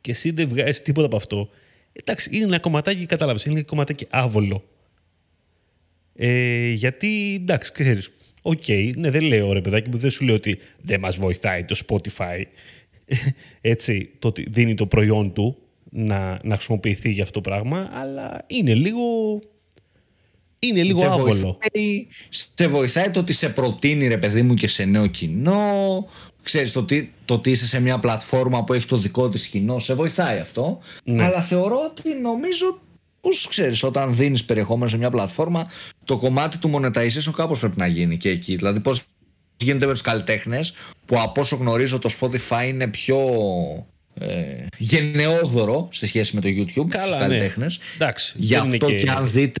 και εσύ δεν βγάζεις τίποτα από αυτό, εντάξει, είναι ένα κομματάκι, κατάλαβες, είναι ένα κομματάκι άβολο. Ε, γιατί, εντάξει, ξέρεις, OK, okay, ναι, δεν λέω ρε παιδάκι μου, δεν σου λέω ότι δεν μας βοηθάει το Spotify. Έτσι, το ότι δίνει το προϊόν του να, να χρησιμοποιηθεί για αυτό το πράγμα, αλλά είναι λίγο είναι λίγο σε άβολο. Βοηθάει, σε βοηθάει το ότι σε προτείνει ρε παιδί μου και σε νέο κοινό. Ξέρεις το ότι, το ότι είσαι σε μια πλατφόρμα που έχει το δικό της κοινό. Σε βοηθάει αυτό. Ναι. Αλλά θεωρώ ότι νομίζω πως ξέρεις όταν δίνεις περιεχόμενο σε μια πλατφόρμα το κομμάτι του monetization κάπως πρέπει να γίνει και εκεί. Δηλαδή πώς γίνεται με τους καλλιτέχνες που από όσο γνωρίζω το Spotify είναι πιο ε, γενναιόδωρο σε σχέση με το YouTube Καλά, στους ναι. καλλιτέχνες. Εντάξει, Γι' αυτό και... και αν δείτε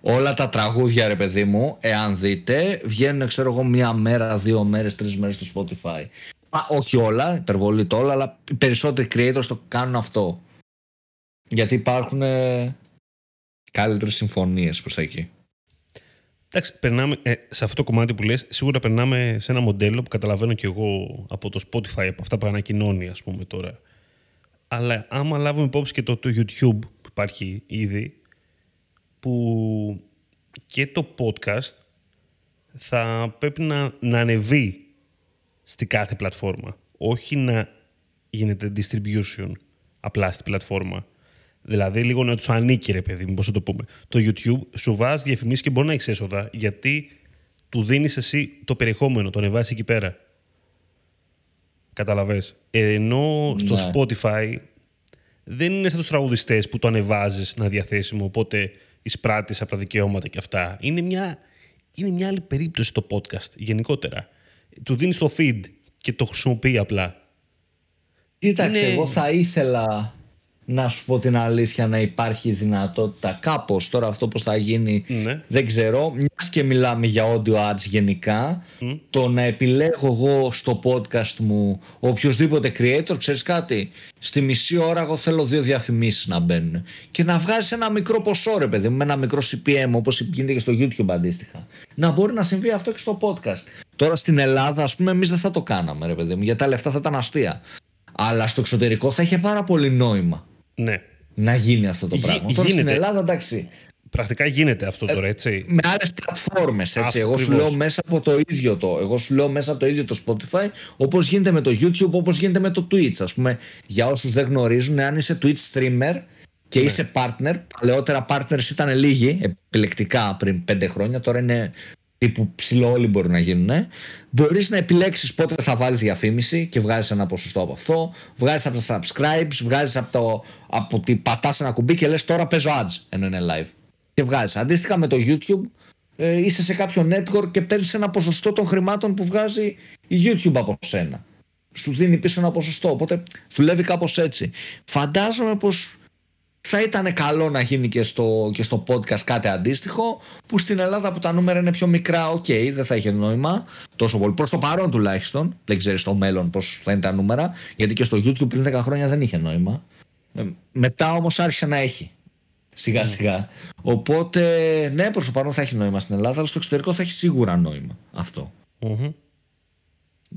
όλα τα τραγούδια ρε παιδί μου, εάν δείτε, βγαίνουν ξέρω εγώ μία μέρα, δύο μέρες, τρεις μέρες στο Spotify. Α, όχι όλα, υπερβολή το όλα, αλλά οι περισσότεροι creators το κάνουν αυτό. Γιατί υπάρχουν ε, καλύτερες συμφωνίες προς τα εκεί. Εντάξει, περνάμε, ε, σε αυτό το κομμάτι που λες, σίγουρα περνάμε σε ένα μοντέλο που καταλαβαίνω και εγώ από το Spotify, από αυτά που ανακοινώνει ας πούμε τώρα. Αλλά άμα λάβουμε υπόψη και το, το YouTube που υπάρχει ήδη, που και το podcast θα πρέπει να, να ανεβεί στη κάθε πλατφόρμα. Όχι να γίνεται distribution απλά στη πλατφόρμα. Δηλαδή λίγο να τους ανήκει, ρε παιδί μου, πώς το πούμε. Το YouTube σου βάζει διαφημίσεις και μπορεί να έχεις έσοδα γιατί του δίνεις εσύ το περιεχόμενο, το ανεβάζει εκεί πέρα. Καταλαβέ. Ενώ στο ναι. Spotify δεν είναι σαν τους τραγουδιστές που το ανεβάζεις να διαθέσιμο. Οπότε εισπράττεις από τα δικαιώματα και αυτά. Είναι μια, είναι μια άλλη περίπτωση το podcast γενικότερα. Του δίνεις το feed και το χρησιμοποιεί απλά. Κοίταξε, εγώ θα ήθελα να σου πω την αλήθεια να υπάρχει δυνατότητα κάπως τώρα αυτό πως θα γίνει ναι. δεν ξέρω. Μιας και μιλάμε για audio ads γενικά το να επιλέγω εγώ στο podcast μου οποιοδήποτε creator ξέρεις κάτι; Στη μισή ώρα εγώ θέλω δύο διαφημίσεις να μπαίνουν. Και να βγάζεις ένα μικρό ποσό ρε παιδί με ένα μικρό CPM όπως γίνεται και στο YouTube αντίστοιχα. Να μπορεί να συμβεί αυτό και στο podcast. Τώρα στην Ελλάδα ας πούμε εμείς δεν θα το κάναμε ρε παιδί μου γιατί τα λεφτά θα ήταν αστεία. Αλλά στο εξωτερικό θα είχε πάρα πολύ νόημα ναι. να γίνει αυτό το πράγμα. Τώρα στην Ελλάδα εντάξει. Πρακτικά γίνεται αυτό τώρα, έτσι. Με άλλες πλατφόρμες, έτσι. Εγώ σου λέω μέσα από το ίδιο το. Εγώ σου λέω μέσα από το ίδιο το Spotify, όπως γίνεται με το YouTube, όπως γίνεται με το Twitch. Α πούμε, για όσους δεν γνωρίζουν, αν είσαι Twitch streamer και ναι. είσαι partner, παλαιότερα partners ήταν λίγοι, επιλεκτικά πριν πέντε χρόνια, τώρα είναι τύπου ψηλό όλοι μπορούν να γίνουν. Ε. Μπορείς να επιλέξεις πότε θα βάλεις διαφήμιση και βγάζεις ένα ποσοστό από αυτό. Βγάζεις από τα subscribes, βγάζεις από το. Από ότι πατάς ένα κουμπί και λες τώρα παίζω ads ενώ είναι live. Και βγάζεις. Αντίστοιχα με το YouTube, ε, είσαι σε κάποιο network και παίρνεις ένα ποσοστό των χρημάτων που βγάζει η YouTube από σένα. Σου δίνει πίσω ένα ποσοστό. Οπότε δουλεύει κάπως έτσι. Φαντάζομαι πως θα ήταν καλό να γίνει και στο, και στο podcast κάτι αντίστοιχο που στην Ελλάδα που τα νούμερα είναι πιο μικρά OK okay, δεν θα είχε νόημα τόσο πολύ. Προς το παρόν τουλάχιστον δεν ξέρεις στο μέλλον πως θα είναι τα νούμερα γιατί και στο YouTube πριν 10 χρόνια δεν είχε νόημα. Ε, μετά όμως άρχισε να έχει σιγά ναι. σιγά. Οπότε ναι προς το παρόν θα έχει νόημα στην Ελλάδα αλλά στο εξωτερικό θα έχει σίγουρα νόημα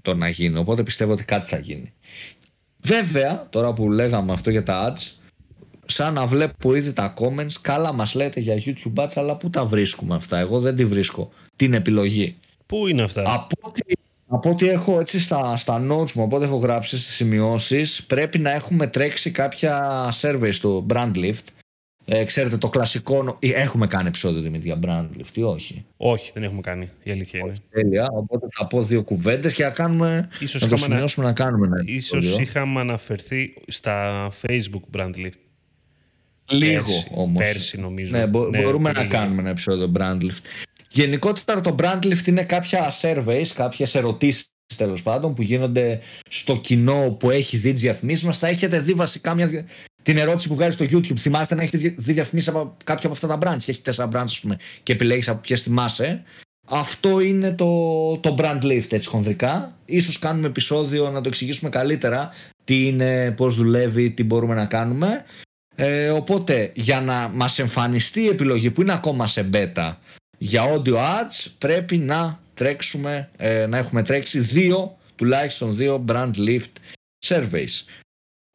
το να γίνει. Οπότε πιστεύω ότι κάτι θα γίνει. Βέβαια τώρα που λέγαμε αυτό για τα ads σαν να βλέπω ήδη τα comments, καλά μας λέτε για YouTube ads, αλλά πού τα βρίσκουμε αυτά; Εγώ δεν τη βρίσκω. Την επιλογή. Πού είναι αυτά; Από ό,τι, από ό,τι έχω έτσι στα, στα notes μου, από ό,τι έχω γράψει στις σημειώσεις, πρέπει να έχουμε τρέξει κάποια survey στο Brandlift. Ε, ξέρετε το κλασικό, έχουμε κάνει επεισόδιο Δημήτρη για Brandlift ή όχι; Όχι, δεν έχουμε κάνει, η αλήθεια είναι. Τέλεια, οπότε θα πω δύο κουβέντες και να κάνουμε, ίσως να το σημειώσουμε να, να κάνουμε ένα Ίσως είχαμε αναφερθεί στα Facebook Brandlift. Λίγο όμως. Πέρσι νομίζω. Ναι, μπο- ναι, μπορούμε να κάνουμε ένα επεισόδιο Brandlift. Γενικότερα το Brandlift είναι κάποια surveys, κάποιες ερωτήσεις τέλος πάντων που γίνονται στο κοινό που έχει δει τις διαφημίσεις μας. Θα έχετε δει βασικά μια, την ερώτηση που βγάζει στο YouTube. Θυμάστε να έχετε δει διαφημίσεις από κάποια από αυτά τα brands; Και έχει τέσσερα brands, ας πούμε, και επιλέγεις από ποιες θυμάσαι. αυτό είναι το, το brand lift έτσι χονδρικά. Ίσως κάνουμε επεισόδιο να το εξηγήσουμε καλύτερα τι είναι, πώς δουλεύει, τι μπορούμε να κάνουμε. Ε, οπότε για να μας εμφανιστεί η επιλογή που είναι ακόμα σε beta για audio ads πρέπει να τρέξουμε, ε, να έχουμε τρέξει δύο, τουλάχιστον δύο brand lift surveys.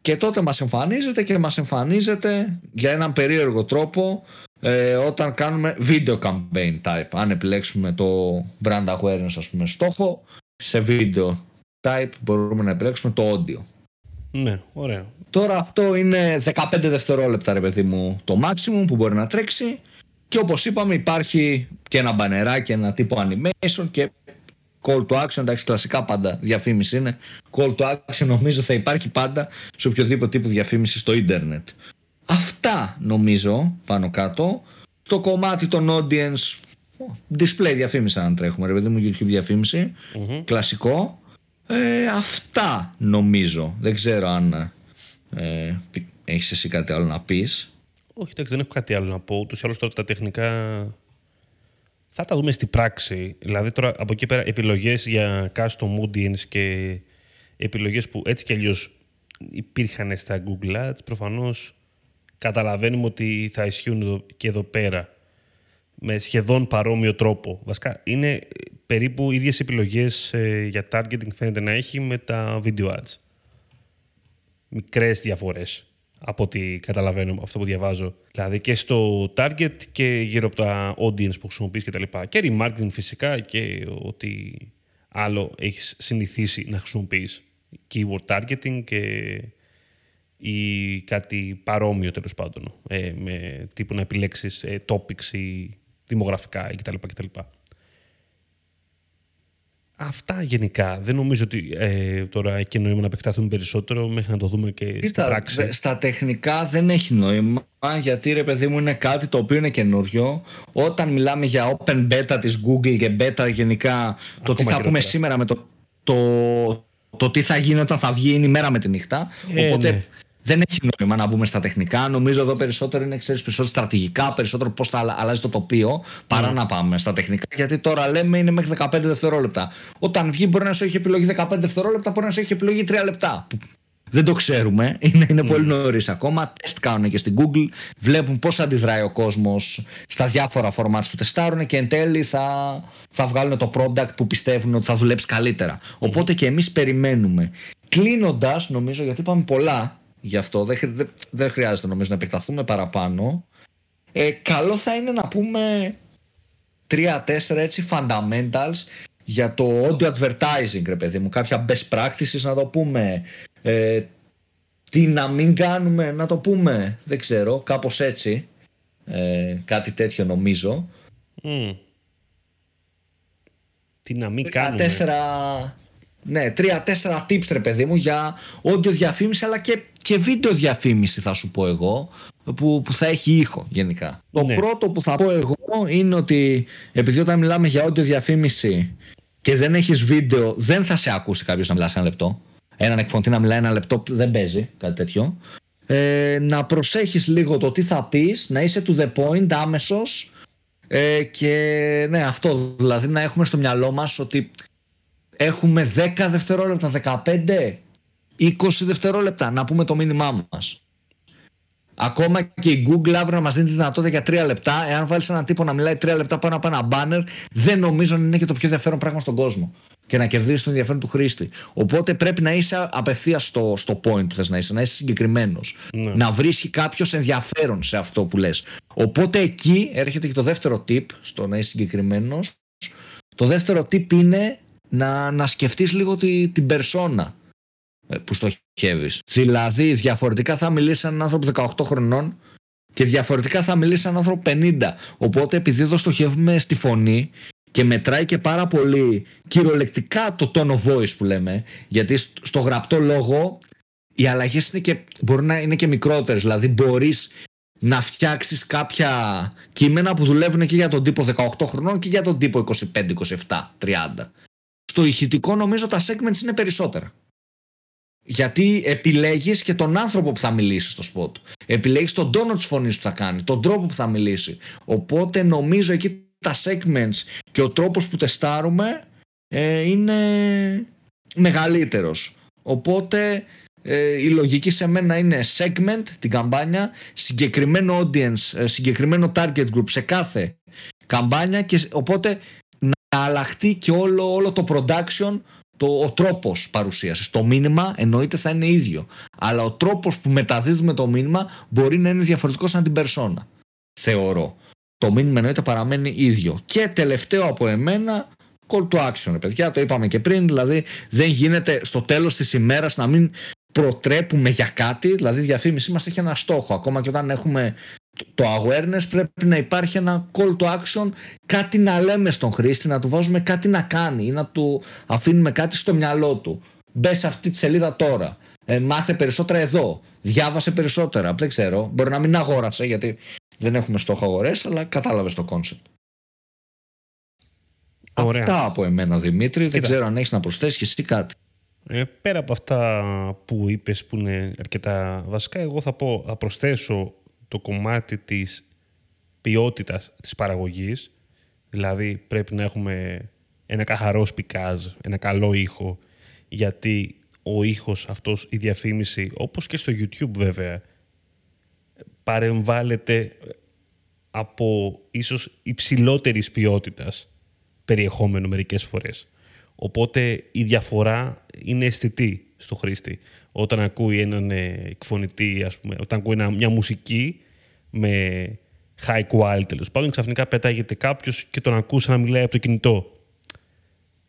Και τότε μας εμφανίζεται και μας εμφανίζεται για έναν περίεργο τρόπο ε, όταν κάνουμε video campaign type. Αν επιλέξουμε το brand awareness ας πούμε στόχο, σε video type μπορούμε να επιλέξουμε το audio. Ναι, ωραία. Τώρα αυτό είναι 15 δευτερόλεπτα ρε παιδί μου το maximum που μπορεί να τρέξει. Και όπως είπαμε υπάρχει και ένα μπανεράκι, ένα τύπο animation και call to action, εντάξει κλασικά πάντα διαφήμιση είναι. Call to action νομίζω θα υπάρχει πάντα σε οποιοδήποτε τύπο διαφήμιση στο ίντερνετ. Αυτά νομίζω πάνω κάτω. Στο κομμάτι των audience display διαφήμιση αν τρέχουμε ρε παιδί μου YouTube διαφημιση κλασικό. Ε, αυτά νομίζω. Δεν ξέρω αν ε, έχεις εσύ κάτι άλλο να πεις; Όχι, εντάξει, δεν έχω κάτι άλλο να πω. Ούτως ή άλλως τώρα τα τεχνικά θα τα δούμε στην πράξη. Δηλαδή τώρα από εκεί πέρα επιλογές για custom audience και επιλογές που έτσι κι αλλιώς υπήρχαν στα Google Ads, προφανώς καταλαβαίνουμε ότι θα ισχύουν και εδώ πέρα με σχεδόν παρόμοιο τρόπο. Βασικά είναι περίπου ίδιες επιλογές ε, για targeting φαίνεται να έχει με τα video ads. Μικρές διαφορές από ό,τι καταλαβαίνω αυτό που διαβάζω. Δηλαδή και στο target και γύρω από τα audience που χρησιμοποιείς κτλ. Και, και remarketing φυσικά και ό,τι άλλο έχεις συνηθίσει να χρησιμοποιείς. Keyword targeting και ή κάτι παρόμοιο τέλος πάντων ε, με τύπου να επιλέξεις ε, topics ή δημογραφικά κτλ. κτλ. Αυτά γενικά. Δεν νομίζω ότι ε, τώρα έχει νόημα να επεκταθούμε περισσότερο μέχρι να το δούμε και Κοίτα, στην πράξη. Στα τεχνικά δεν έχει νόημα γιατί ρε παιδί μου είναι κάτι το οποίο είναι καινούριο. Όταν μιλάμε για open beta της Google και beta γενικά το τι θα πούμε σήμερα με το, το, το, τι θα γίνει όταν θα βγει είναι η μέρα με τη νύχτα. Ε, Οπότε ναι δεν έχει νόημα να μπούμε στα τεχνικά. Νομίζω εδώ περισσότερο είναι ξέρεις, περισσότερο στρατηγικά, περισσότερο πώς θα αλλάζει το τοπίο, παρά mm. να πάμε στα τεχνικά. Γιατί τώρα λέμε είναι μέχρι 15 δευτερόλεπτα. Όταν βγει, μπορεί να σου έχει επιλογή 15 δευτερόλεπτα, μπορεί να σου έχει επιλογή 3 λεπτά. Δεν το ξέρουμε. Είναι, είναι mm. πολύ νωρίς ακόμα. Τεστ κάνουν και στην Google. Βλέπουν πώς αντιδράει ο κόσμος στα διάφορα formats που τεστάρουν και εν τέλει θα, θα βγάλουν το product που πιστεύουν ότι θα δουλέψει καλύτερα. Mm. Οπότε και εμείς περιμένουμε. Κλείνοντας, νομίζω, γιατί είπαμε πολλά, γι' αυτό. Δεν, δεν, χρειάζεται νομίζω να επεκταθούμε παραπάνω. Ε, καλό θα είναι να πούμε 3-4 έτσι fundamentals για το audio advertising ρε παιδί μου. Κάποια best practices να το πούμε. Ε, τι να μην κάνουμε να το πούμε. Δεν ξέρω. Κάπως έτσι. Ε, κάτι τέτοιο νομίζω. Mm. Τι να μην κάνουμε. Ναι, τρία-τέσσερα tips ρε παιδί μου για audio διαφήμιση αλλά και, και βίντεο διαφήμιση θα σου πω εγώ που, που θα έχει ήχο γενικά. Το ναι. πρώτο που θα πω εγώ είναι ότι επειδή όταν μιλάμε για audio διαφήμιση και δεν έχεις βίντεο δεν θα σε ακούσει κάποιος να μιλάς ένα λεπτό. Έναν εκφωνητή να μιλάει ένα λεπτό δεν παίζει κάτι τέτοιο. Ε, να προσέχεις λίγο το τι θα πεις, να είσαι to the point άμεσος ε, και ναι αυτό δηλαδή να έχουμε στο μυαλό μας ότι έχουμε 10 δευτερόλεπτα, 15, 20 δευτερόλεπτα να πούμε το μήνυμά μας. Ακόμα και η Google αύριο να μας δίνει τη δυνατότητα για 3 λεπτά. Εάν βάλεις έναν τύπο να μιλάει 3 λεπτά πάνω από ένα banner, δεν νομίζω να είναι και το πιο ενδιαφέρον πράγμα στον κόσμο. Και να κερδίσει τον ενδιαφέρον του χρήστη. Οπότε πρέπει να είσαι απευθείας στο, στο point που θες να είσαι, να είσαι συγκεκριμένος. Ναι. Να βρίσκει κάποιος ενδιαφέρον σε αυτό που λες. Οπότε εκεί έρχεται και το δεύτερο tip στο να είσαι συγκεκριμένος. Το δεύτερο tip είναι να, να σκεφτείς λίγο τη, την περσόνα ε, που στοχεύεις. Δηλαδή διαφορετικά θα μιλήσει σε έναν άνθρωπο 18 χρονών και διαφορετικά θα μιλήσει σε έναν άνθρωπο 50. Οπότε επειδή εδώ στοχεύουμε στη φωνή και μετράει και πάρα πολύ κυριολεκτικά το tone of voice που λέμε γιατί στο γραπτό λόγο οι αλλαγές μπορεί να είναι και μικρότερες. Δηλαδή μπορείς να φτιάξεις κάποια κείμενα που δουλεύουν και για τον τύπο 18 χρονών και για τον τύπο 25, 27, 30. Στο ηχητικό νομίζω τα segments είναι περισσότερα. Γιατί επιλέγεις και τον άνθρωπο που θα μιλήσει στο spot. Επιλέγεις τον τόνο της φωνής που θα κάνει, τον τρόπο που θα μιλήσει. Οπότε νομίζω εκεί τα segments και ο τρόπος που τεστάρουμε ε, είναι μεγαλύτερος. Οπότε ε, η λογική σε μένα είναι segment την καμπάνια, συγκεκριμένο audience, ε, συγκεκριμένο target group σε κάθε καμπάνια και οπότε να αλλάχτεί και όλο, όλο το production το, ο τρόπος παρουσίασης. Το μήνυμα εννοείται θα είναι ίδιο. Αλλά ο τρόπος που μεταδίδουμε το μήνυμα μπορεί να είναι διαφορετικό σαν την περσόνα. Θεωρώ. Το μήνυμα εννοείται παραμένει ίδιο. Και τελευταίο από εμένα, call to action, παιδιά. Το είπαμε και πριν. Δηλαδή δεν γίνεται στο τέλος της ημέρας να μην προτρέπουμε για κάτι. Δηλαδή η διαφήμιση μας έχει ένα στόχο. Ακόμα και όταν έχουμε το awareness πρέπει να υπάρχει ένα call to action, κάτι να λέμε στον χρήστη, να του βάζουμε κάτι να κάνει ή να του αφήνουμε κάτι στο μυαλό του. Μπε σε αυτή τη σελίδα τώρα. Ε, μάθε περισσότερα εδώ. Διάβασε περισσότερα. Δεν ξέρω. Μπορεί να μην αγόρασε γιατί δεν έχουμε στόχο αγορές, αλλά κατάλαβες το concept. Ωραία. Αυτά από εμένα Δημήτρη. Δεν ξέρω αν έχεις να προσθέσεις και εσύ κάτι. Ε, πέρα από αυτά που είπες που είναι αρκετά βασικά, εγώ θα, πω, θα προσθέσω το κομμάτι της ποιότητας της παραγωγής, δηλαδή πρέπει να έχουμε ένα καθαρό σπικάζ, ένα καλό ήχο, γιατί ο ήχος αυτός, η διαφήμιση, όπως και στο YouTube βέβαια, παρεμβάλλεται από ίσως υψηλότερης ποιότητας περιεχόμενο μερικές φορές. Οπότε η διαφορά είναι αισθητή στο χρήστη. Όταν ακούει έναν ε, εκφωνητή, ας πούμε, όταν ακούει μια μουσική με high quality τέλος πάντων, ξαφνικά πετάγεται κάποιος και τον ακούσει να μιλάει από το κινητό.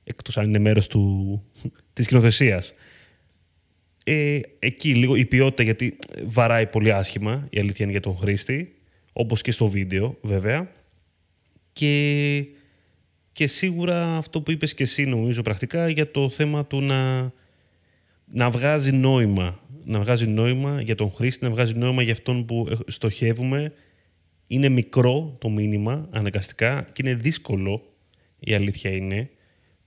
Εκτός αν είναι μέρος της σκηνοθεσίας. Ε, εκεί λίγο η ποιότητα γιατί βαράει πολύ άσχημα η αλήθεια είναι για τον χρήστη όπως και στο βίντεο βέβαια και και σίγουρα αυτό που είπες και εσύ νομίζω πρακτικά για το θέμα του να, να βγάζει νόημα. Να βγάζει νόημα για τον χρήστη, να βγάζει νόημα για αυτόν που στοχεύουμε. Είναι μικρό το μήνυμα αναγκαστικά και είναι δύσκολο, η αλήθεια είναι,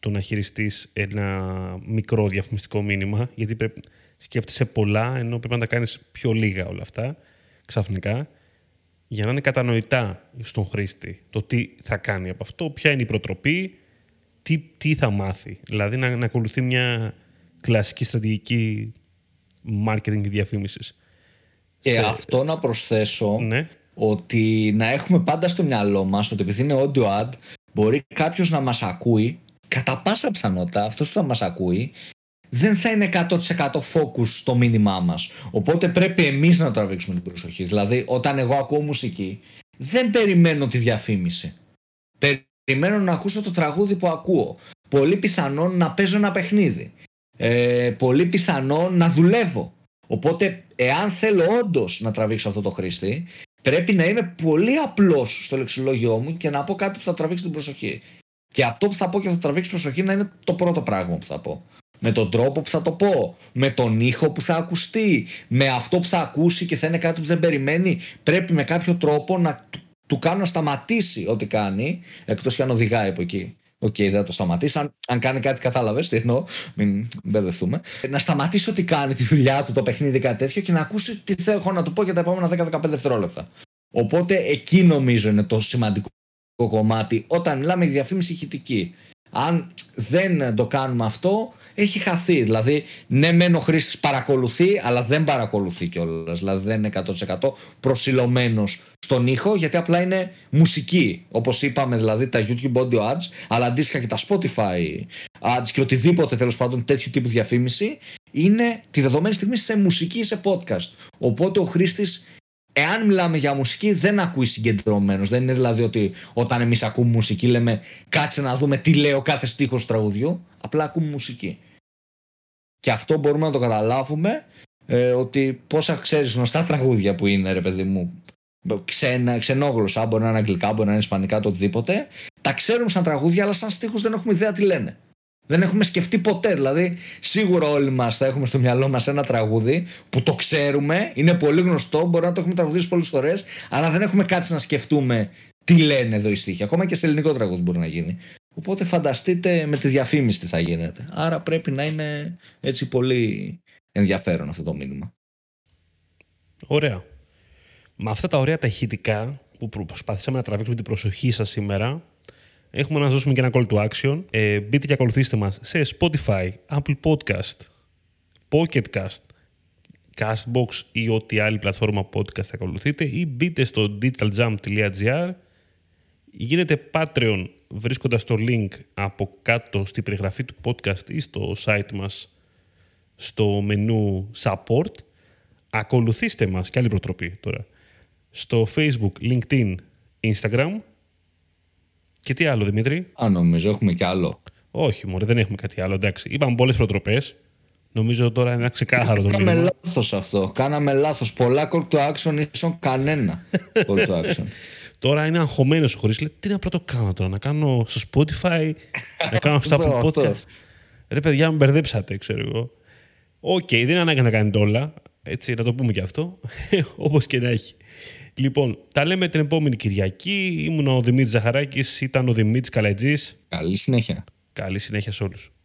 το να χειριστείς ένα μικρό διαφημιστικό μήνυμα, γιατί πρέπει, σκέφτεσαι πολλά, ενώ πρέπει να τα κάνεις πιο λίγα όλα αυτά, ξαφνικά για να είναι κατανοητά στον χρήστη το τι θα κάνει από αυτό, ποια είναι η προτροπή, τι, τι θα μάθει. Δηλαδή να, να ακολουθεί μια κλασική στρατηγική marketing και διαφήμισης. Και αυτό να προσθέσω ναι. ότι να έχουμε πάντα στο μυαλό μας ότι επειδή είναι audio ad μπορεί κάποιος να μας ακούει κατά πάσα πιθανότητα αυτός που θα μας ακούει δεν θα είναι 100% focus στο μήνυμά μας. Οπότε πρέπει εμείς να τραβήξουμε την προσοχή. Δηλαδή, όταν εγώ ακούω μουσική, δεν περιμένω τη διαφήμιση. Περιμένω να ακούσω το τραγούδι που ακούω. Πολύ πιθανόν να παίζω ένα παιχνίδι. Ε, πολύ πιθανόν να δουλεύω. Οπότε, εάν θέλω όντως να τραβήξω αυτό το χρήστη, πρέπει να είμαι πολύ απλός στο λεξιλόγιο μου και να πω κάτι που θα τραβήξει την προσοχή. Και αυτό που θα πω και θα τραβήξει προσοχή να είναι το πρώτο πράγμα που θα πω με τον τρόπο που θα το πω, με τον ήχο που θα ακουστεί, με αυτό που θα ακούσει και θα είναι κάτι που δεν περιμένει. Πρέπει με κάποιο τρόπο να του, κάνω να σταματήσει ό,τι κάνει, εκτός και αν οδηγάει από εκεί. OK, okay, δεν θα το σταματήσει. Αν, αν κάνει κάτι, κατάλαβες τι εννοώ, μην μπερδευτούμε. Να σταματήσει ό,τι κάνει, τη δουλειά του, το παιχνίδι, κάτι τέτοιο και να ακούσει τι θέλω να του πω για τα επόμενα 10-15 δευτερόλεπτα. Οπότε εκεί νομίζω είναι το σημαντικό κομμάτι όταν μιλάμε για διαφήμιση ηχητική. Αν δεν το κάνουμε αυτό, έχει χαθεί. Δηλαδή, ναι, μεν ο χρήστης παρακολουθεί, αλλά δεν παρακολουθεί κιόλας. Δηλαδή, δεν είναι 100% προσιλωμένος στον ήχο, γιατί απλά είναι μουσική. Όπως είπαμε, δηλαδή τα YouTube audio ads, αλλά αντίστοιχα και τα Spotify ads και οτιδήποτε τέλος πάντων τέτοιου τύπου διαφήμιση, είναι τη δεδομένη στιγμή σε μουσική ή σε podcast. Οπότε ο χρήστης εάν μιλάμε για μουσική, δεν ακούει συγκεντρωμένος. Δεν είναι δηλαδή ότι όταν εμείς ακούμε μουσική, λέμε κάτσε να δούμε τι λέει ο κάθε στίχος τραγουδιού. Απλά ακούμε μουσική. Και αυτό μπορούμε να το καταλάβουμε ε, ότι πόσα ξέρεις γνωστά τραγούδια που είναι, ρε παιδί μου, ξένα, ξενόγλωσσα, μπορεί να είναι αγγλικά, μπορεί να είναι ισπανικά, το οτιδήποτε. Τα ξέρουμε σαν τραγούδια, αλλά σαν στίχους δεν έχουμε ιδέα τι λένε. Δεν έχουμε σκεφτεί ποτέ. Δηλαδή, σίγουρα όλοι μας θα έχουμε στο μυαλό μας ένα τραγούδι που το ξέρουμε, είναι πολύ γνωστό, μπορεί να το έχουμε τραγουδίσει πολλές φορές, αλλά δεν έχουμε κάτσει να σκεφτούμε τι λένε εδώ οι στίχοι. Ακόμα και σε ελληνικό τραγούδι μπορεί να γίνει. Οπότε φανταστείτε με τη διαφήμιση τι θα γίνεται. Άρα πρέπει να είναι έτσι πολύ ενδιαφέρον αυτό το μήνυμα. Ωραία. Με αυτά τα ωραία τα ηχητικά που προσπαθήσαμε να τραβήξουμε την προσοχή σας σήμερα Έχουμε να σας δώσουμε και ένα call to action. Ε, μπείτε και ακολουθήστε μας σε Spotify, Apple Podcast, Pocketcast, Castbox ή ό,τι άλλη πλατφόρμα podcast θα ακολουθείτε ή μπείτε στο digitaljump.gr Γίνετε Patreon βρίσκοντας το link από κάτω στην περιγραφή του podcast ή στο site μας στο μενού support. Ακολουθήστε μας και άλλη προτροπή τώρα στο Facebook, LinkedIn, Instagram και τι άλλο Δημήτρη; Α, νομίζω έχουμε κι άλλο. Όχι μωρέ, δεν έχουμε κάτι άλλο, εντάξει. Είπαμε πολλές προτροπές. Νομίζω τώρα είναι ένα ξεκάθαρο το Κάναμε μήνυμα. λάθος αυτό. Κάναμε λάθος. Πολλά call to action ίσον κανένα call to action. Τώρα είναι αγχωμένος ο χωρίς. Λέει, τι να πρωτοκάνω τώρα, να κάνω στο Spotify, να κάνω στο Apple Μπράβο, αυτός. Podcast. Ρε παιδιά, με μπερδέψατε, ξέρω εγώ. Οκ, δεν είναι ανάγκη να κάνετε όλα. Έτσι, να το πούμε και αυτό. Όπως και να έχει. Λοιπόν, τα λέμε την επόμενη Κυριακή. Ήμουν ο Δημήτρης Ζαχαράκης, ήταν ο Δημήτρης Καλατζής. Καλή συνέχεια. Καλή συνέχεια σε όλους.